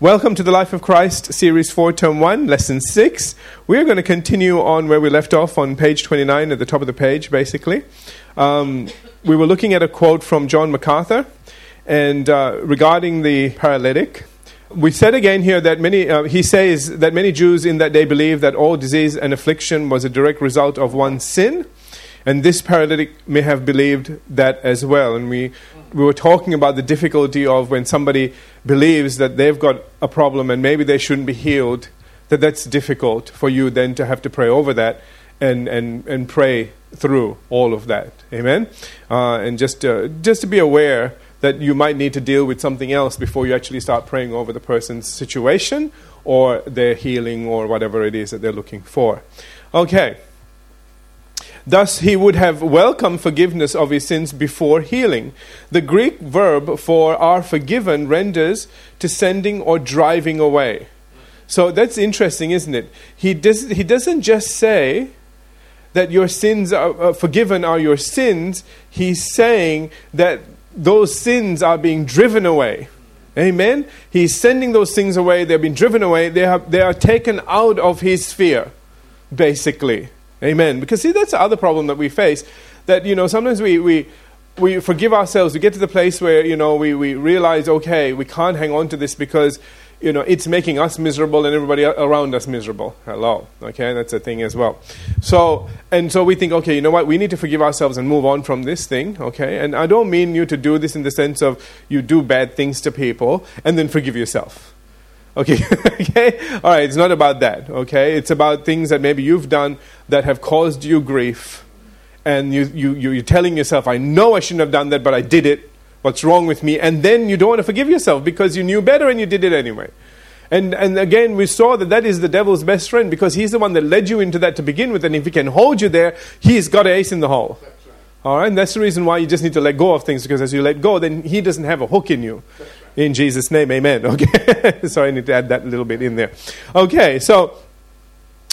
Welcome to the Life of Christ, Series 4, Term 1, Lesson 6. We're going to continue on where we left off on page 29 at the top of the page, basically. Um, we were looking at a quote from John MacArthur and uh, regarding the paralytic. We said again here that many, uh, he says that many Jews in that day believed that all disease and affliction was a direct result of one sin. And this paralytic may have believed that as well. And we, we were talking about the difficulty of when somebody believes that they've got a problem and maybe they shouldn't be healed, that that's difficult for you then to have to pray over that and, and, and pray through all of that. Amen? Uh, and just, uh, just to be aware that you might need to deal with something else before you actually start praying over the person's situation or their healing or whatever it is that they're looking for. Okay. Thus, he would have welcomed forgiveness of his sins before healing. The Greek verb for are forgiven renders to sending or driving away. So that's interesting, isn't it? He, does, he doesn't just say that your sins are uh, forgiven are your sins, he's saying that those sins are being driven away. Amen? He's sending those things away, They've been driven away, they, have, they are taken out of his sphere, basically. Amen. Because see, that's the other problem that we face. That, you know, sometimes we, we, we forgive ourselves. We get to the place where, you know, we, we realize, okay, we can't hang on to this because, you know, it's making us miserable and everybody around us miserable. Hello. Okay, that's a thing as well. So, and so we think, okay, you know what, we need to forgive ourselves and move on from this thing, okay? And I don't mean you to do this in the sense of you do bad things to people and then forgive yourself. Okay, okay? All right, it's not about that, okay? It's about things that maybe you've done that have caused you grief. And you, you, you're telling yourself, I know I shouldn't have done that, but I did it. What's wrong with me? And then you don't want to forgive yourself because you knew better and you did it anyway. And, and again, we saw that that is the devil's best friend because he's the one that led you into that to begin with. And if he can hold you there, he's got an ace in the hole. All right, and that's the reason why you just need to let go of things because as you let go, then he doesn't have a hook in you. In Jesus' name, amen. Okay, so I need to add that little bit in there. Okay, so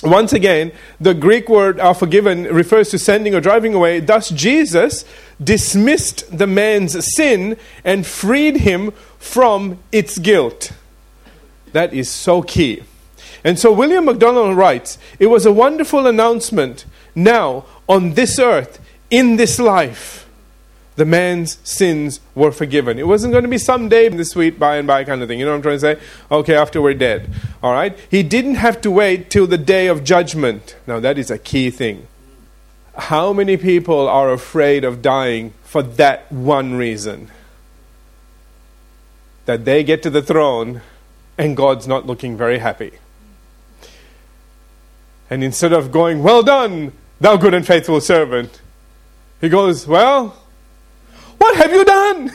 once again, the Greek word are forgiven refers to sending or driving away. Thus, Jesus dismissed the man's sin and freed him from its guilt. That is so key. And so William MacDonald writes It was a wonderful announcement. Now, on this earth, in this life, the man's sins were forgiven. It wasn't going to be someday the sweet by and by kind of thing. You know what I'm trying to say? Okay, after we're dead. All right? He didn't have to wait till the day of judgment. Now, that is a key thing. How many people are afraid of dying for that one reason? That they get to the throne and God's not looking very happy. And instead of going, Well done, thou good and faithful servant, he goes, Well, what have you done?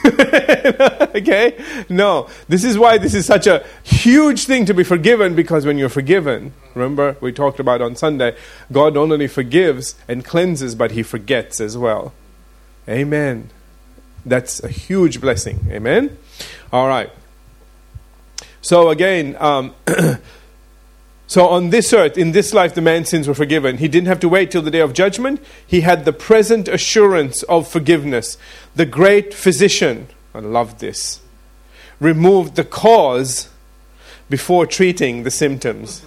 okay? No. This is why this is such a huge thing to be forgiven because when you're forgiven, remember we talked about on Sunday, God not only forgives and cleanses, but He forgets as well. Amen. That's a huge blessing. Amen? All right. So again, um, So on this earth, in this life, the man's sins were forgiven. He didn't have to wait till the day of judgment. He had the present assurance of forgiveness. The great physician, I love this, removed the cause before treating the symptoms.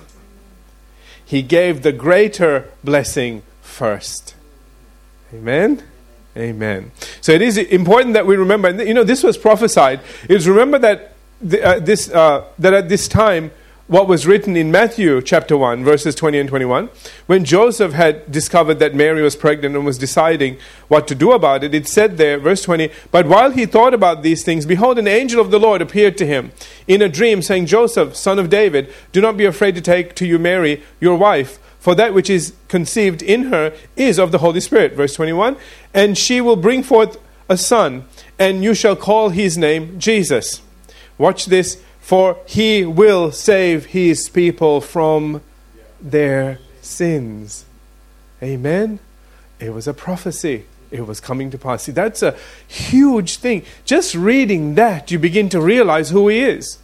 He gave the greater blessing first. Amen? Amen. So it is important that we remember, you know, this was prophesied. Is remember that, the, uh, this, uh, that at this time, what was written in Matthew chapter 1, verses 20 and 21. When Joseph had discovered that Mary was pregnant and was deciding what to do about it, it said there, verse 20, But while he thought about these things, behold, an angel of the Lord appeared to him in a dream, saying, Joseph, son of David, do not be afraid to take to you Mary, your wife, for that which is conceived in her is of the Holy Spirit. Verse 21, And she will bring forth a son, and you shall call his name Jesus. Watch this for he will save his people from their sins. Amen? It was a prophecy. It was coming to pass. See, that's a huge thing. Just reading that, you begin to realize who he is.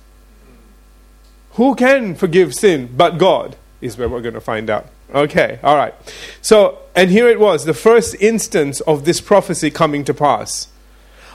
Who can forgive sin but God? Is where we're going to find out. Okay, all right. So, and here it was, the first instance of this prophecy coming to pass.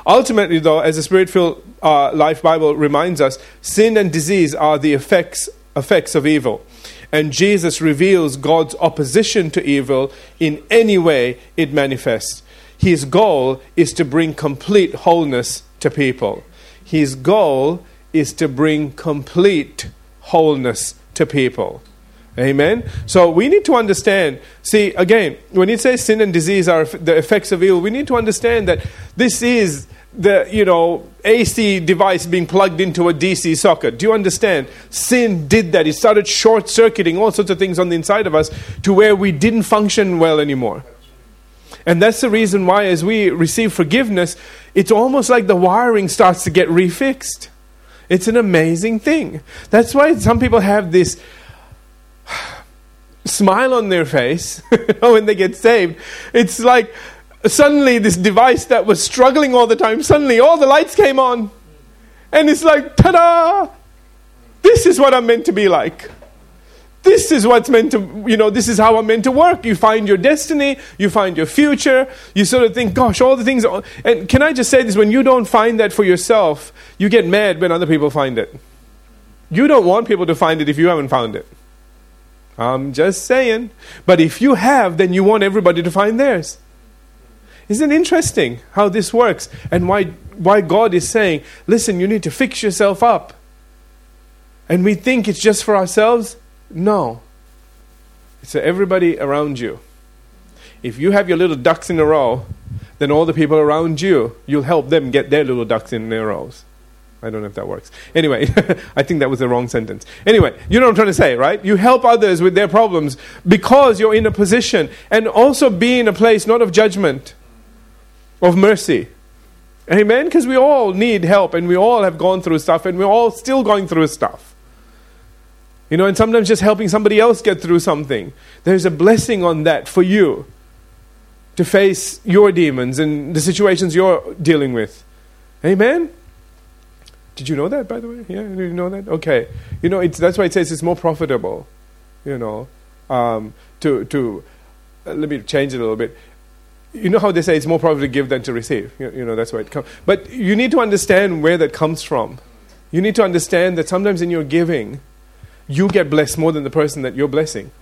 Ultimately, though, as the Spirit filled uh, Life Bible reminds us, sin and disease are the effects, effects of evil. And Jesus reveals God's opposition to evil in any way it manifests. His goal is to bring complete wholeness to people. His goal is to bring complete wholeness to people. Amen. So we need to understand. See, again, when it says sin and disease are the effects of evil, we need to understand that this is the you know AC device being plugged into a DC socket. Do you understand? Sin did that. It started short circuiting all sorts of things on the inside of us to where we didn't function well anymore. And that's the reason why, as we receive forgiveness, it's almost like the wiring starts to get refixed. It's an amazing thing. That's why some people have this smile on their face when they get saved. It's like suddenly this device that was struggling all the time, suddenly all the lights came on. And it's like, ta da! This is what I'm meant to be like. This is what's meant to, you know, this is how I'm meant to work. You find your destiny, you find your future, you sort of think, gosh, all the things. And can I just say this? When you don't find that for yourself, you get mad when other people find it. You don't want people to find it if you haven't found it. I'm just saying. But if you have, then you want everybody to find theirs. Isn't it interesting how this works and why, why God is saying, listen, you need to fix yourself up? And we think it's just for ourselves? No. It's for everybody around you. If you have your little ducks in a row, then all the people around you, you'll help them get their little ducks in their rows. I don't know if that works. Anyway, I think that was the wrong sentence. Anyway, you know what I'm trying to say, right? You help others with their problems because you're in a position and also be in a place not of judgment, of mercy. Amen? Because we all need help and we all have gone through stuff and we're all still going through stuff. You know, and sometimes just helping somebody else get through something. There's a blessing on that for you to face your demons and the situations you're dealing with. Amen? Did you know that, by the way? Yeah, did you know that? Okay. You know, it's, that's why it says it's more profitable, you know, um, to, to uh, let me change it a little bit. You know how they say it's more profitable to give than to receive? You, you know, that's why it comes. But you need to understand where that comes from. You need to understand that sometimes in your giving, you get blessed more than the person that you're blessing.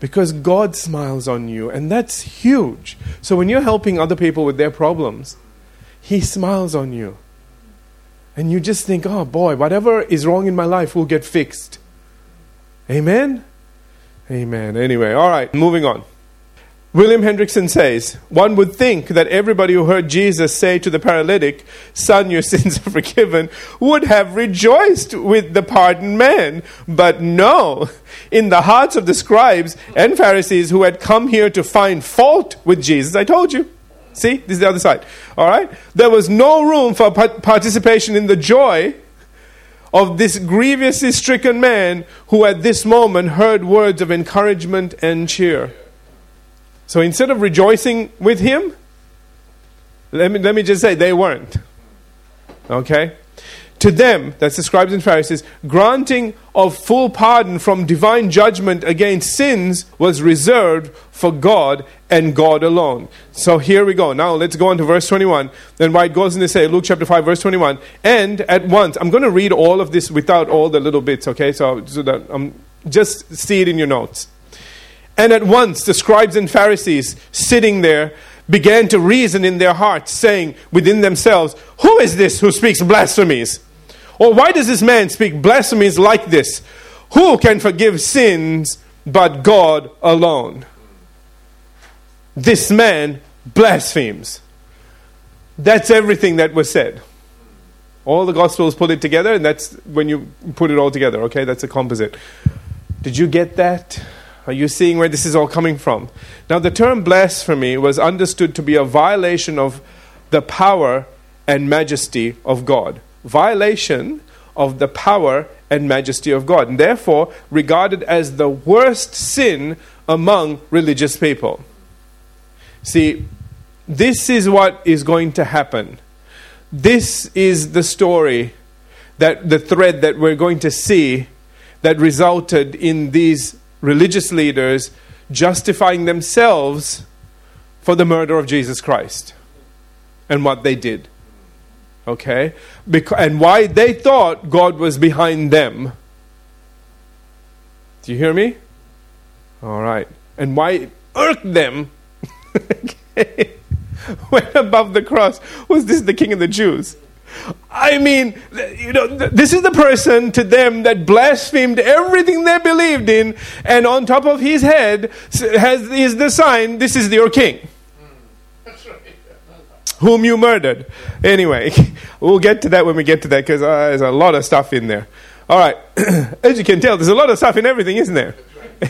Because God smiles on you, and that's huge. So when you're helping other people with their problems, He smiles on you. And you just think, oh boy, whatever is wrong in my life will get fixed. Amen? Amen. Anyway, all right, moving on. William Hendriksen says, One would think that everybody who heard Jesus say to the paralytic, Son, your sins are forgiven, would have rejoiced with the pardoned man. But no, in the hearts of the scribes and Pharisees who had come here to find fault with Jesus, I told you, See, this is the other side. All right? There was no room for participation in the joy of this grievously stricken man who at this moment heard words of encouragement and cheer. So instead of rejoicing with him, let me, let me just say they weren't. Okay? to them, that's the scribes and Pharisees, granting of full pardon from divine judgment against sins was reserved for God and God alone. So here we go. Now let's go on to verse 21. Then why it goes on to say, Luke chapter 5, verse 21. And at once, I'm going to read all of this without all the little bits, okay? So, so that um, just see it in your notes. And at once the scribes and Pharisees sitting there began to reason in their hearts, saying within themselves, Who is this who speaks blasphemies? Or why does this man speak blasphemies like this? Who can forgive sins but God alone? This man blasphemes. That's everything that was said. All the Gospels put it together, and that's when you put it all together, okay? That's a composite. Did you get that? Are you seeing where this is all coming from? Now, the term blasphemy was understood to be a violation of the power and majesty of God violation of the power and majesty of God, and therefore regarded as the worst sin among religious people. See, this is what is going to happen. This is the story that the thread that we're going to see that resulted in these religious leaders justifying themselves for the murder of Jesus Christ. and what they did. Okay? And why they thought God was behind them. Do you hear me? All right. And why it irked them okay, went above the cross. Was this the king of the Jews? I mean, you know, this is the person to them that blasphemed everything they believed in, and on top of his head has is the sign, "This is your king." Whom you murdered. Anyway, we'll get to that when we get to that because uh, there's a lot of stuff in there. All right, as you can tell, there's a lot of stuff in everything, isn't there?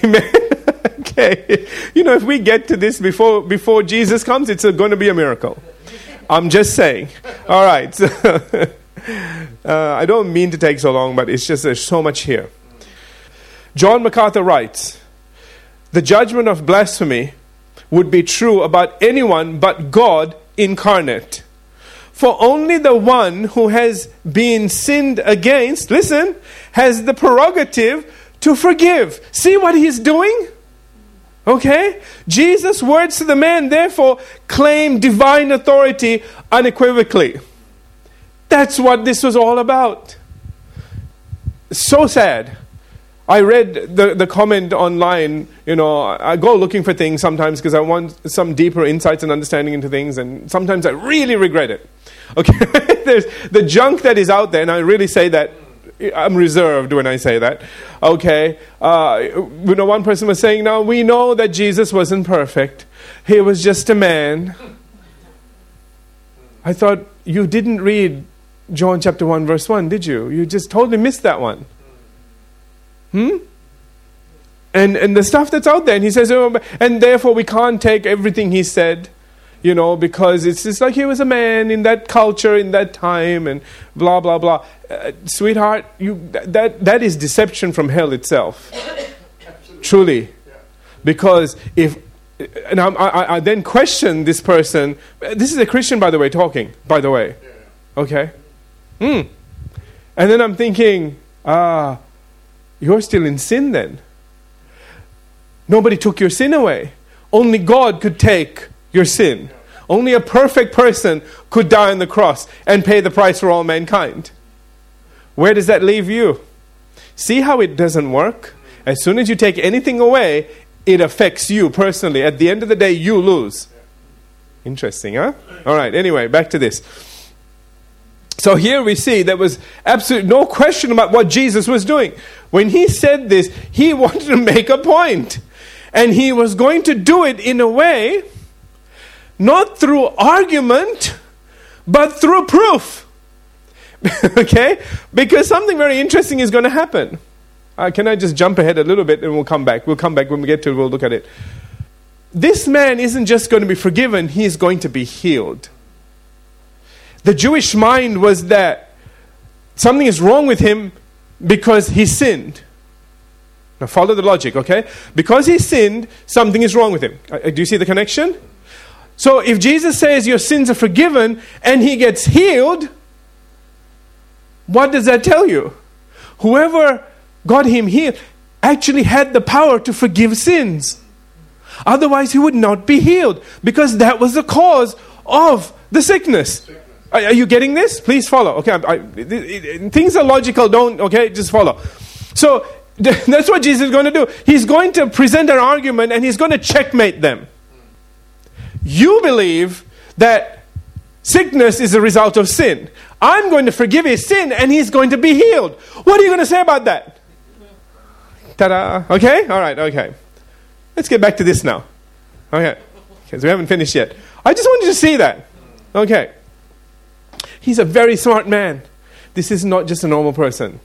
Amen. okay, you know, if we get to this before before Jesus comes, it's going to be a miracle. I'm just saying. All right. uh, I don't mean to take so long, but it's just there's so much here. John MacArthur writes The judgment of blasphemy would be true about anyone but God incarnate. For only the one who has been sinned against, listen, has the prerogative to forgive. See what he's doing? Okay? Jesus' words to the man, therefore, claim divine authority unequivocally. That's what this was all about. So sad. I read the, the comment online. You know, I go looking for things sometimes because I want some deeper insights and understanding into things, and sometimes I really regret it. Okay? There's the junk that is out there, and I really say that I'm reserved when I say that. Okay. Uh, you know, one person was saying, now we know that Jesus wasn't perfect, he was just a man. I thought, you didn't read John chapter 1, verse 1, did you? You just totally missed that one. Hmm? And, and the stuff that's out there. And he says, oh, and therefore we can't take everything he said you know, because it's just like he was a man in that culture, in that time, and blah, blah, blah. Uh, sweetheart, you, that, that is deception from hell itself. Truly. Because if, and I, I, I, then question this person, this is a Christian, by the way, talking, by the way. Okay? Hmm. And then I'm thinking, ah, you're still in sin then. Nobody took your sin away. Only God could take your sin. Only a perfect person could die on the cross and pay the price for all mankind. Where does that leave you? See how it doesn't work? As soon as you take anything away, it affects you personally. At the end of the day, you lose. Interesting, huh? All right, anyway, back to this. So here we see there was absolutely no question about what Jesus was doing. When he said this, he wanted to make a point. And he was going to do it in a way not through argument, but through proof. okay? Because something very interesting is going to happen. Uh, can I just jump ahead a little bit and we'll come back? We'll come back when we get to it, we'll look at it. This man isn't just going to be forgiven, he is going to be healed. The Jewish mind was that something is wrong with him because he sinned. Now, follow the logic, okay? Because he sinned, something is wrong with him. Uh, do you see the connection? So if Jesus says your sins are forgiven and he gets healed, what does that tell you? Whoever got him healed actually had the power to forgive sins. Otherwise, he would not be healed because that was the cause of the sickness. Are, are you getting this? Please follow. Okay, I, I, things are logical. Don't okay, just follow. So that's what Jesus is going to do. He's going to present an argument and he's going to checkmate them. You believe that sickness is a result of sin. I'm going to forgive his sin and he's going to be healed. What are you going to say about that? Ta da. Okay? All right, okay. Let's get back to this now. Okay. Because we haven't finished yet. I just wanted to see that. Okay. He's a very smart man. This is not just a normal person.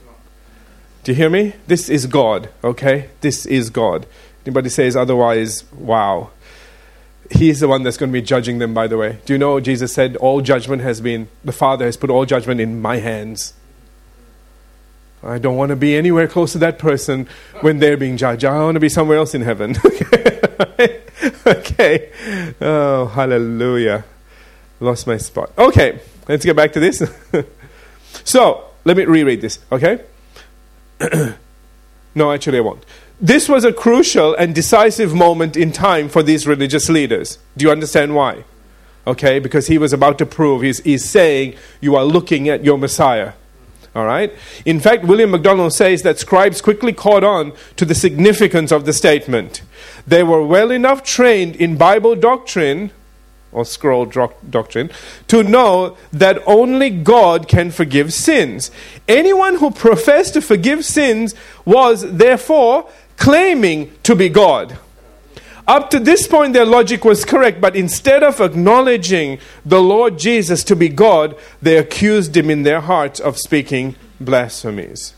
Do you hear me? This is God, okay? This is God. Anybody says otherwise, wow. He's the one that's going to be judging them, by the way. Do you know Jesus said, All judgment has been, the Father has put all judgment in my hands. I don't want to be anywhere close to that person when they're being judged. I want to be somewhere else in heaven. okay. Oh, hallelujah. Lost my spot. Okay, let's get back to this. so, let me reread this, okay? no, actually, I won't. This was a crucial and decisive moment in time for these religious leaders. Do you understand why? Okay, because he was about to prove, he's, he's saying, You are looking at your Messiah. All right? In fact, William MacDonald says that scribes quickly caught on to the significance of the statement. They were well enough trained in Bible doctrine or scroll doctrine to know that only God can forgive sins. Anyone who professed to forgive sins was therefore claiming to be God. Up to this point, their logic was correct, but instead of acknowledging the Lord Jesus to be God, they accused him in their hearts of speaking blasphemies.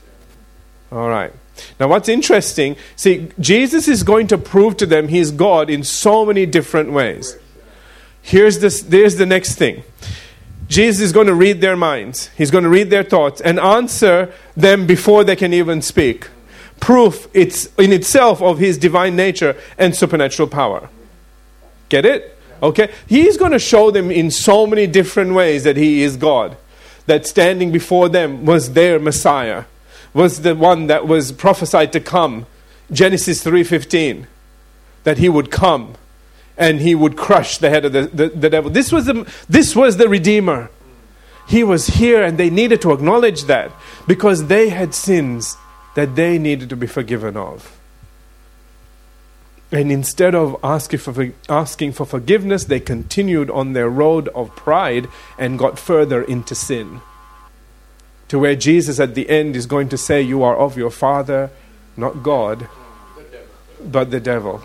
All right. Now, what's interesting, see, Jesus is going to prove to them he's God in so many different ways. Here's, this, here's the next thing Jesus is going to read their minds, he's going to read their thoughts and answer them before they can even speak proof it's in itself of his divine nature and supernatural power. Get it? Okay? He's going to show them in so many different ways that he is God. That standing before them was their Messiah, was the one that was prophesied to come. Genesis 3:15 that he would come and he would crush the head of the, the, the devil. This was the, this was the Redeemer. He was here and they needed to acknowledge that because they had sins that they needed to be forgiven of. And instead of asking for, asking for forgiveness, they continued on their road of pride and got further into sin. To where Jesus at the end is going to say, You are of your father, not God, but the devil.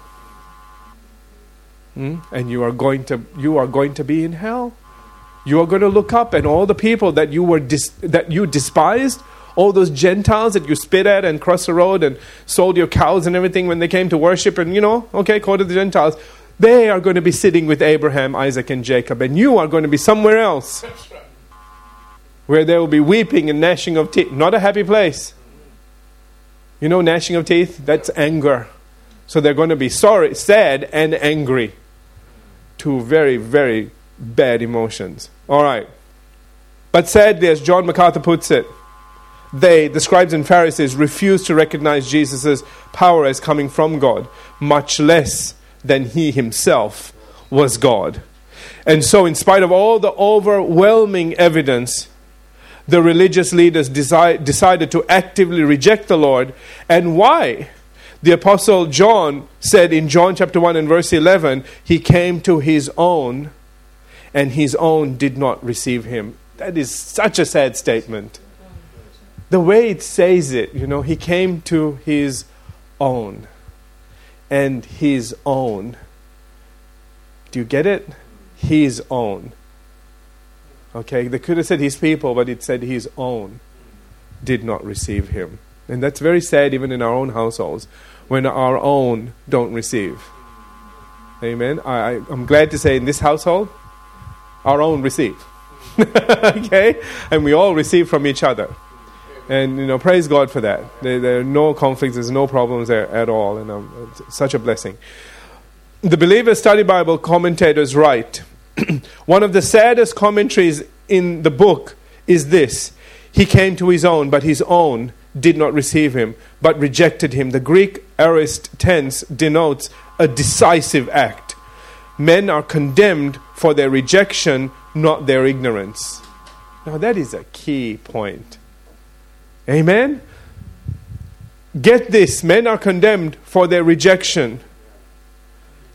Hmm? And you are, going to, you are going to be in hell. You are going to look up, and all the people that you, were dis- that you despised all those Gentiles that you spit at and crossed the road and sold your cows and everything when they came to worship, and you know, okay, call to the Gentiles, they are going to be sitting with Abraham, Isaac, and Jacob, and you are going to be somewhere else where there will be weeping and gnashing of teeth. Not a happy place. You know, gnashing of teeth? That's anger. So they're going to be sorry, sad, and angry. Two very, very bad emotions. All right. But sadly, as John MacArthur puts it, they, the scribes and Pharisees, refused to recognize Jesus' power as coming from God, much less than he himself was God. And so, in spite of all the overwhelming evidence, the religious leaders decided to actively reject the Lord. And why? The Apostle John said in John chapter 1 and verse 11, He came to His own, and His own did not receive Him. That is such a sad statement the way it says it, you know, he came to his own. And his own. Do you get it? His own. Okay, they could have said his people, but it said his own did not receive him. And that's very sad even in our own households when our own don't receive. Amen. I, am glad to say in this household, our own receive. okay? And we all receive from each other. And you know, praise God for that. There, there are no conflicts, there's no problems there at all, and um, such a blessing. The Believer Study Bible commentators write one of the saddest commentaries in the book is this He came to his own, but his own did not receive him, but rejected him. The Greek aorist tense denotes a decisive act. Men are condemned for their rejection, not their ignorance. Now, that is a key point. Amen? Get this men are condemned for their rejection.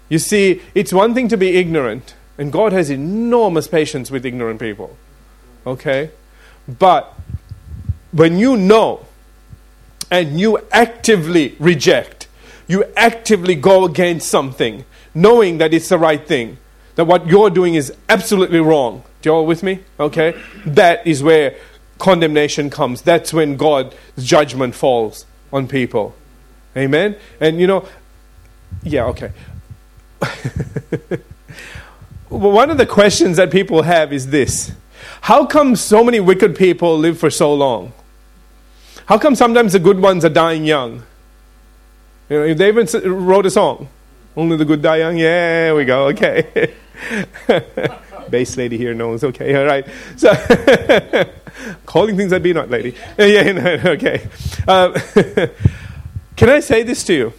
You see, it's one thing to be ignorant, and God has enormous patience with ignorant people. Okay? But when you know and you actively reject, you actively go against something, knowing that it's the right thing, that what you're doing is absolutely wrong. Do you all with me? Okay? That is where condemnation comes. That's when God's judgment falls on people. Amen? And you know, yeah, okay. One of the questions that people have is this How come so many wicked people live for so long? How come sometimes the good ones are dying young? You know, they even wrote a song. Only the good die young. Yeah, we go. Okay. Bass lady here knows. Okay, all right. So, calling things that be not, lady. Yeah, no, okay. Um, can I say this to you?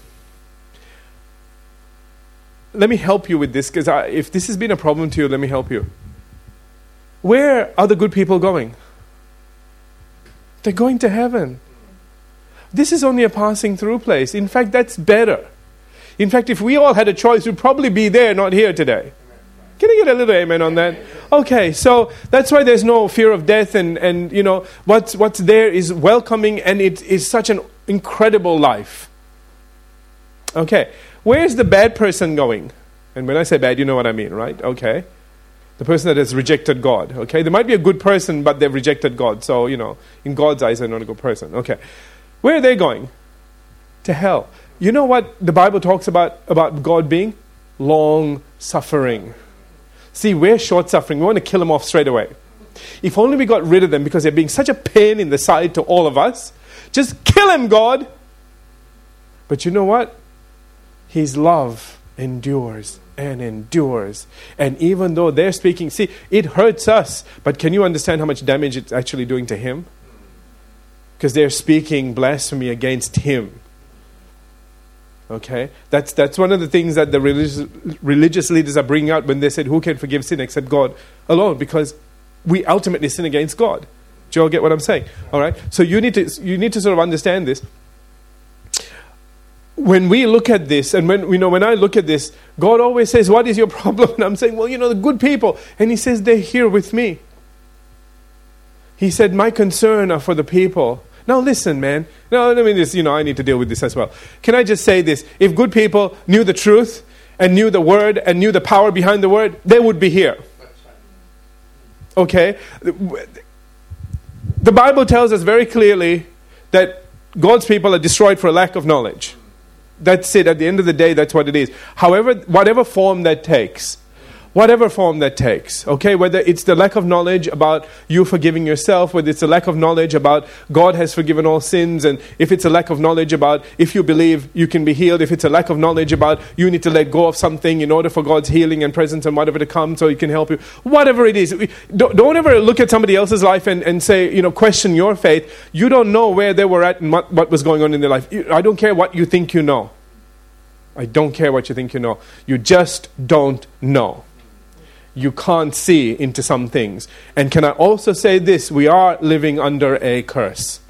let me help you with this because if this has been a problem to you, let me help you. Where are the good people going? They're going to heaven. This is only a passing through place. In fact, that's better. In fact, if we all had a choice, we'd probably be there, not here today. Can I get a little amen on that? Okay, so that's why there's no fear of death, and, and you know, what's, what's there is welcoming, and it is such an incredible life. Okay, where's the bad person going? And when I say bad, you know what I mean, right? Okay. The person that has rejected God. Okay, there might be a good person, but they've rejected God. So, you know, in God's eyes, they're not a good person. Okay. Where are they going? To hell. You know what the Bible talks about about God being? Long suffering. See, we're short suffering. We want to kill them off straight away. If only we got rid of them because they're being such a pain in the side to all of us. Just kill him, God. But you know what? His love endures and endures. And even though they're speaking, see, it hurts us, but can you understand how much damage it's actually doing to him? Because they're speaking blasphemy against him. Okay? That's, that's one of the things that the religious, religious leaders are bringing out when they said, Who can forgive sin except God alone? Because we ultimately sin against God. Do you all get what I'm saying? All right? So you need to, you need to sort of understand this. When we look at this, and when, you know, when I look at this, God always says, What is your problem? And I'm saying, Well, you know, the good people. And He says, They're here with me. He said, My concern are for the people now listen, man. No, I mean this, you know, I need to deal with this as well. Can I just say this? If good people knew the truth and knew the word and knew the power behind the word, they would be here. Okay? The Bible tells us very clearly that God's people are destroyed for lack of knowledge. That's it. At the end of the day, that's what it is. However, whatever form that takes, whatever form that takes, okay? Whether it's the lack of knowledge about you forgiving yourself, whether it's a lack of knowledge about God has forgiven all sins, and if it's a lack of knowledge about if you believe you can be healed, if it's a lack of knowledge about you need to let go of something in order for God's healing and presence and whatever to come so He can help you, whatever it is. Don't, don't ever look at somebody else's life and, and say, you know, question your faith. You don't know where they were at and what, what was going on in their life. I don't care what you think you know. I don't care what you think you know. You just don't know you can't see into some things. And can I also say this? We are living under a curse.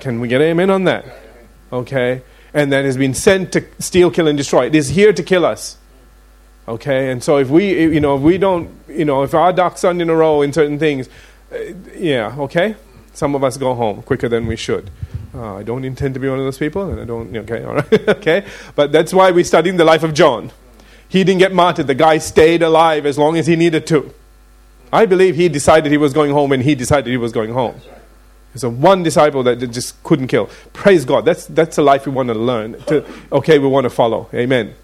Can we get amen on that? Okay? And that has been sent to steal, kill, and destroy. It is here to kill us. Okay? And so if we, you know, if we don't, you know, if our ducks aren't in a row in certain things, uh, yeah, okay? Some of us go home quicker than we should. Uh, I don't intend to be one of those people, and I don't, okay, all right, okay? But that's why we're studying the life of John. He didn't get martyred. The guy stayed alive as long as he needed to. I believe he decided he was going home and he decided he was going home. There's a one disciple that just couldn't kill. Praise God. That's, that's a life we want to learn. To, okay, we want to follow. Amen.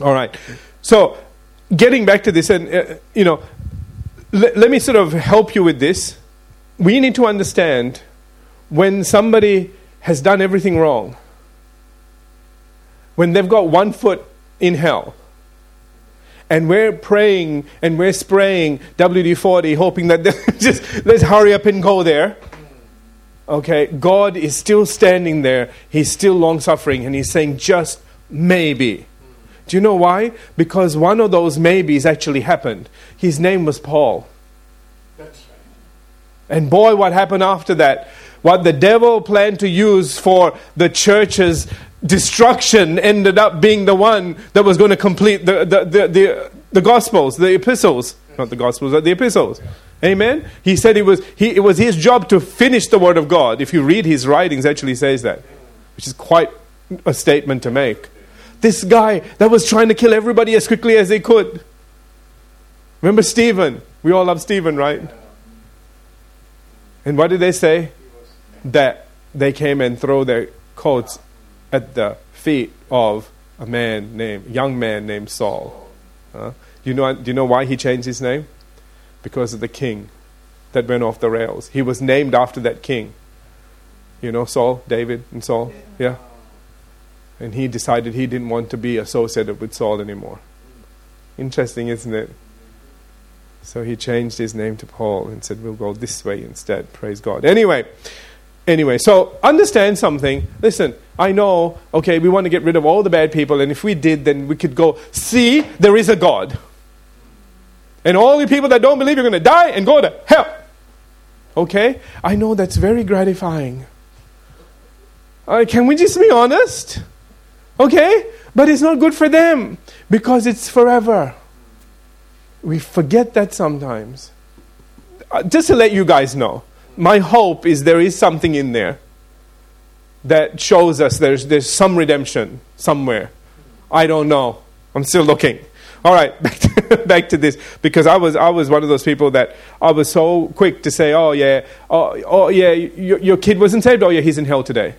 All right. So, getting back to this, and, uh, you know, let me sort of help you with this. We need to understand when somebody has done everything wrong, when they've got one foot in hell. And we're praying and we're spraying WD 40, hoping that just let's hurry up and go there. Okay, God is still standing there. He's still long suffering and He's saying, just maybe. Do you know why? Because one of those maybes actually happened. His name was Paul. Right. And boy, what happened after that? What the devil planned to use for the church's destruction ended up being the one that was going to complete the, the, the, the, the Gospels, the epistles. Not the Gospels, but the epistles. Amen? He said it was, he, it was his job to finish the Word of God. If you read his writings, actually says that, which is quite a statement to make. This guy that was trying to kill everybody as quickly as they could. Remember Stephen? We all love Stephen, right? And what did they say? That they came and throw their coats at the feet of a man named, young man named Saul. Uh, you know, do you know why he changed his name? Because of the king that went off the rails. He was named after that king. You know Saul, David, and Saul? Yeah. And he decided he didn't want to be associated with Saul anymore. Interesting, isn't it? So he changed his name to Paul and said, We'll go this way instead. Praise God. Anyway, anyway, so understand something. Listen, I know, okay, we want to get rid of all the bad people, and if we did, then we could go, see, there is a God. And all the people that don't believe are going to die and go to hell. Okay? I know that's very gratifying. Uh, can we just be honest? Okay? But it's not good for them because it's forever. We forget that sometimes. Uh, just to let you guys know, my hope is there is something in there that shows us there's, there's some redemption somewhere. I don't know. I'm still looking. All right, back to, back to this because I was I was one of those people that I was so quick to say, oh yeah, oh, oh yeah, your, your kid wasn't saved. Oh yeah, he's in hell today.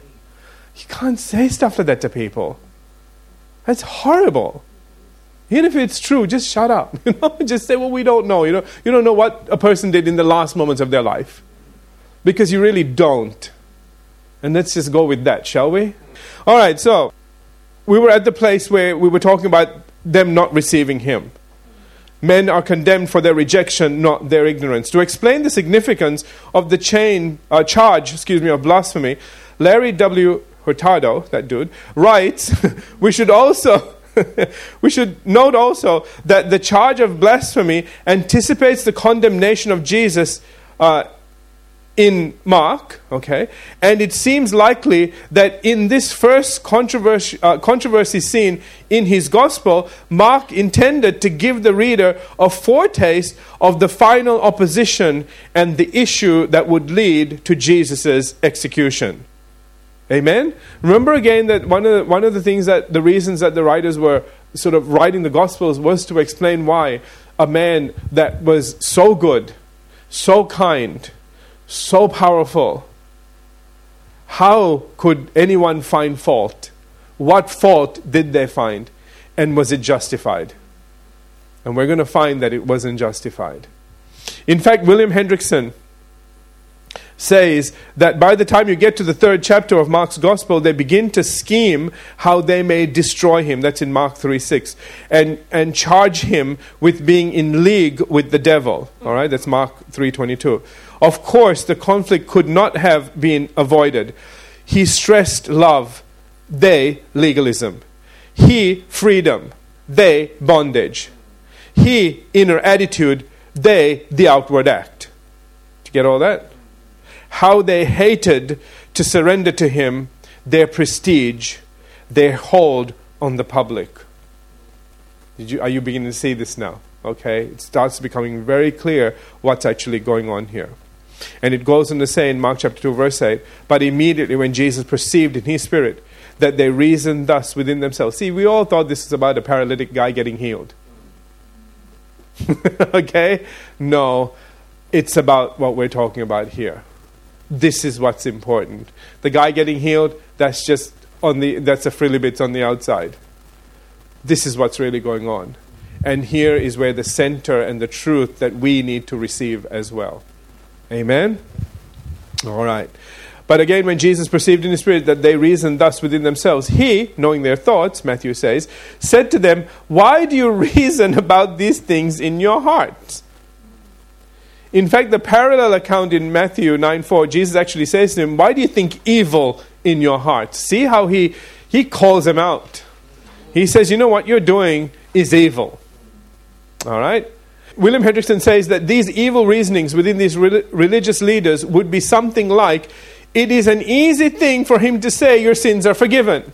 You can't say stuff like that to people. That's horrible. Even if it's true, just shut up. You know, just say, well, we don't know. You know, you don't know what a person did in the last moments of their life because you really don't. And let's just go with that, shall we? All right, so we were at the place where we were talking about them not receiving him. Men are condemned for their rejection, not their ignorance. To explain the significance of the chain uh, charge, excuse me, of blasphemy, Larry W. Hurtado, that dude, writes, we should also we should note also that the charge of blasphemy anticipates the condemnation of Jesus uh, in Mark, okay? And it seems likely that in this first controversy, uh, controversy scene in his gospel, Mark intended to give the reader a foretaste of the final opposition and the issue that would lead to Jesus' execution. Amen? Remember again that one of, the, one of the things that the reasons that the writers were sort of writing the gospels was to explain why a man that was so good, so kind, so powerful. How could anyone find fault? What fault did they find? And was it justified? And we're going to find that it wasn't justified. In fact, William Hendriksen says that by the time you get to the third chapter of Mark's gospel, they begin to scheme how they may destroy him. That's in Mark 3 6. And, and charge him with being in league with the devil. All right, that's Mark 3 22. Of course, the conflict could not have been avoided. He stressed love, they legalism. He freedom, they bondage. He inner attitude, they the outward act. Do you get all that? How they hated to surrender to him their prestige, their hold on the public. You, are you beginning to see this now? Okay, it starts becoming very clear what's actually going on here. And it goes on to say in Mark chapter 2, verse 8, but immediately when Jesus perceived in his spirit that they reasoned thus within themselves. See, we all thought this was about a paralytic guy getting healed. okay? No, it's about what we're talking about here. This is what's important. The guy getting healed, that's just on the that's a frilly bit on the outside. This is what's really going on. And here is where the center and the truth that we need to receive as well. Amen? All right. But again, when Jesus perceived in his spirit that they reasoned thus within themselves, he, knowing their thoughts, Matthew says, said to them, Why do you reason about these things in your hearts? In fact, the parallel account in Matthew 9 4, Jesus actually says to them, Why do you think evil in your hearts? See how he, he calls them out. He says, You know what you're doing is evil. All right? William Hendriksen says that these evil reasonings within these re- religious leaders would be something like it is an easy thing for him to say your sins are forgiven.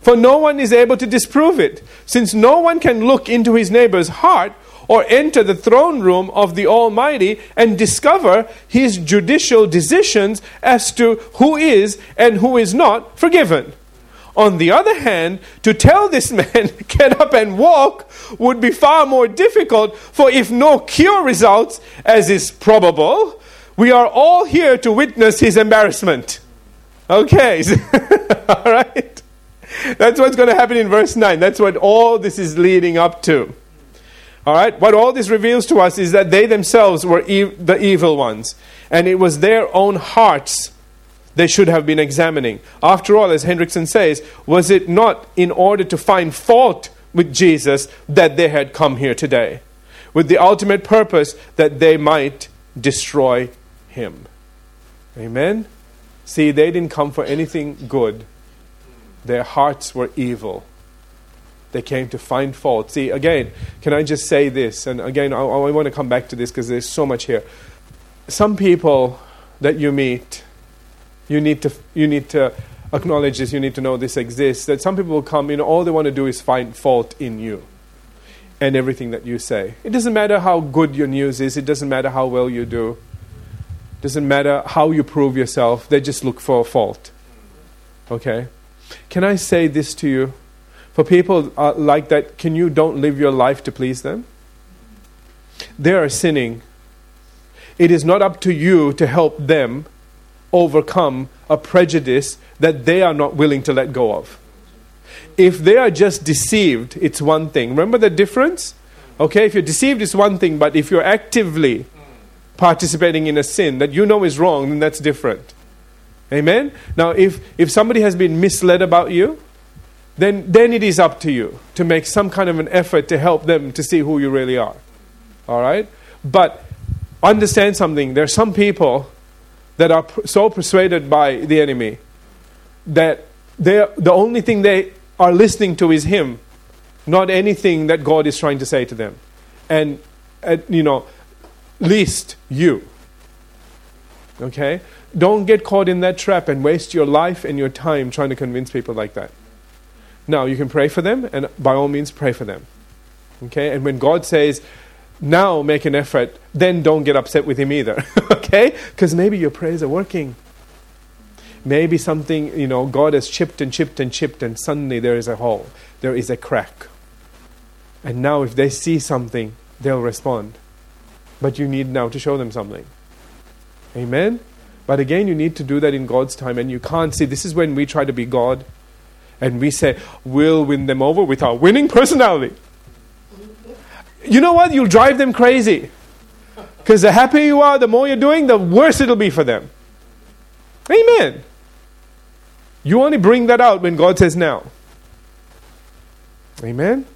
For no one is able to disprove it, since no one can look into his neighbor's heart or enter the throne room of the Almighty and discover his judicial decisions as to who is and who is not forgiven. On the other hand, to tell this man, get up and walk, would be far more difficult, for if no cure results, as is probable, we are all here to witness his embarrassment. Okay, all right? That's what's going to happen in verse 9. That's what all this is leading up to. All right? What all this reveals to us is that they themselves were ev- the evil ones, and it was their own hearts they should have been examining. After all, as Hendriksen says, was it not in order to find fault with Jesus that they had come here today? With the ultimate purpose that they might destroy him. Amen? See, they didn't come for anything good. Their hearts were evil. They came to find fault. See, again, can I just say this? And again, I, I want to come back to this because there's so much here. Some people that you meet, you need to, you need to acknowledge this, you need to know this exists. That some people will come, know, all they want to do is find fault in you and everything that you say. It doesn't matter how good your news is, it doesn't matter how well you do, it doesn't matter how you prove yourself, they just look for a fault. Okay? Can I say this to you? For people uh, like that, can you don't live your life to please them? They are sinning. It is not up to you to help them overcome a prejudice that they are not willing to let go of. If they are just deceived, it's one thing. Remember the difference? Okay, if you're deceived, it's one thing, but if you're actively participating in a sin that you know is wrong, then that's different. Amen? Now, if, if somebody has been misled about you, then, then it is up to you to make some kind of an effort to help them to see who you really are. All right? But understand something. There are some people that are so persuaded by the enemy that the only thing they are listening to is him, not anything that God is trying to say to them. And, you know, least you. Okay? Don't get caught in that trap and waste your life and your time trying to convince people like that. Now, you can pray for them, and by all means, pray for them. Okay? And when God says, now make an effort, then don't get upset with Him either. okay? Because maybe your prayers are working. Maybe something, you know, God has chipped and chipped and chipped, and suddenly there is a hole, there is a crack. And now, if they see something, they'll respond. But you need now to show them something. Amen? But again, you need to do that in God's time, and you can't see. This is when we try to be God and we say, we'll win them over with our winning personality. You know what? You'll drive them crazy. Because the happier you are, the more you're doing, the worse it'll be for them. Amen. You only bring that out when God says now. Amen.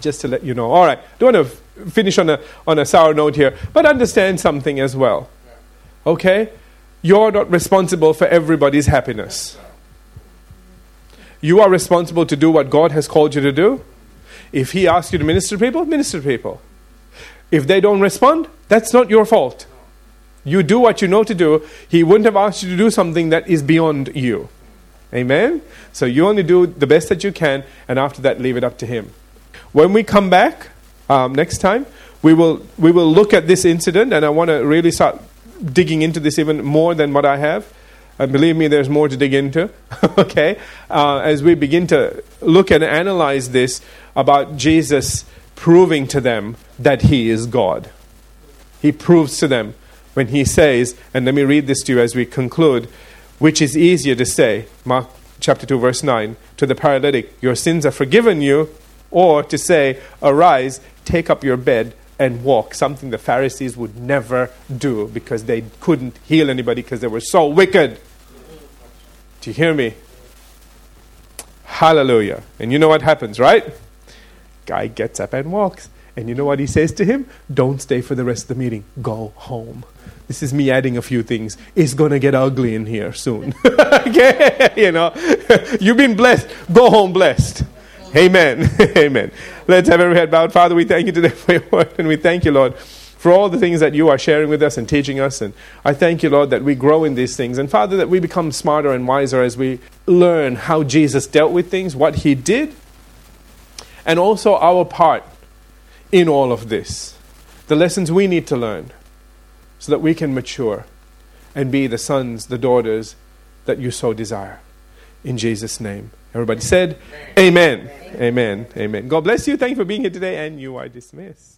Just to let you know. All right. Don't want to finish on a on a sour note here, but understand something as well. Okay? You're not responsible for everybody's happiness. You are responsible to do what God has called you to do. If He asks you to minister to people, minister to people. If they don't respond, that's not your fault. You do what you know to do. He wouldn't have asked you to do something that is beyond you. Amen? So you only do the best that you can, and after that, leave it up to Him. When we come back um, next time, we will, we will look at this incident, and I want to really start digging into this even more than what I have. And believe me, there's more to dig into. okay? Uh, as we begin to look and analyze this about Jesus proving to them that He is God. He proves to them when He says, and let me read this to you as we conclude, which is easier to say, Mark chapter 2, verse 9, to the paralytic, Your sins are forgiven you, or to say, Arise, take up your bed, and walk, something the Pharisees would never do because they couldn't heal anybody because they were so wicked. Do you hear me? Hallelujah. And you know what happens, right? Guy gets up and walks. And you know what he says to him? Don't stay for the rest of the meeting. Go home. This is me adding a few things. It's going to get ugly in here soon. okay? you know, you've been blessed. Go home blessed. Amen. Amen. Let's have every head bowed. Father, we thank you today for your word, and we thank you, Lord, for all the things that you are sharing with us and teaching us. And I thank you, Lord, that we grow in these things. And Father, that we become smarter and wiser as we learn how Jesus dealt with things, what he did, and also our part in all of this. The lessons we need to learn so that we can mature and be the sons, the daughters that you so desire. In Jesus' name. Everybody said, Amen. Amen. Amen. Amen. God bless you. Thank you for being here today, and you are dismissed.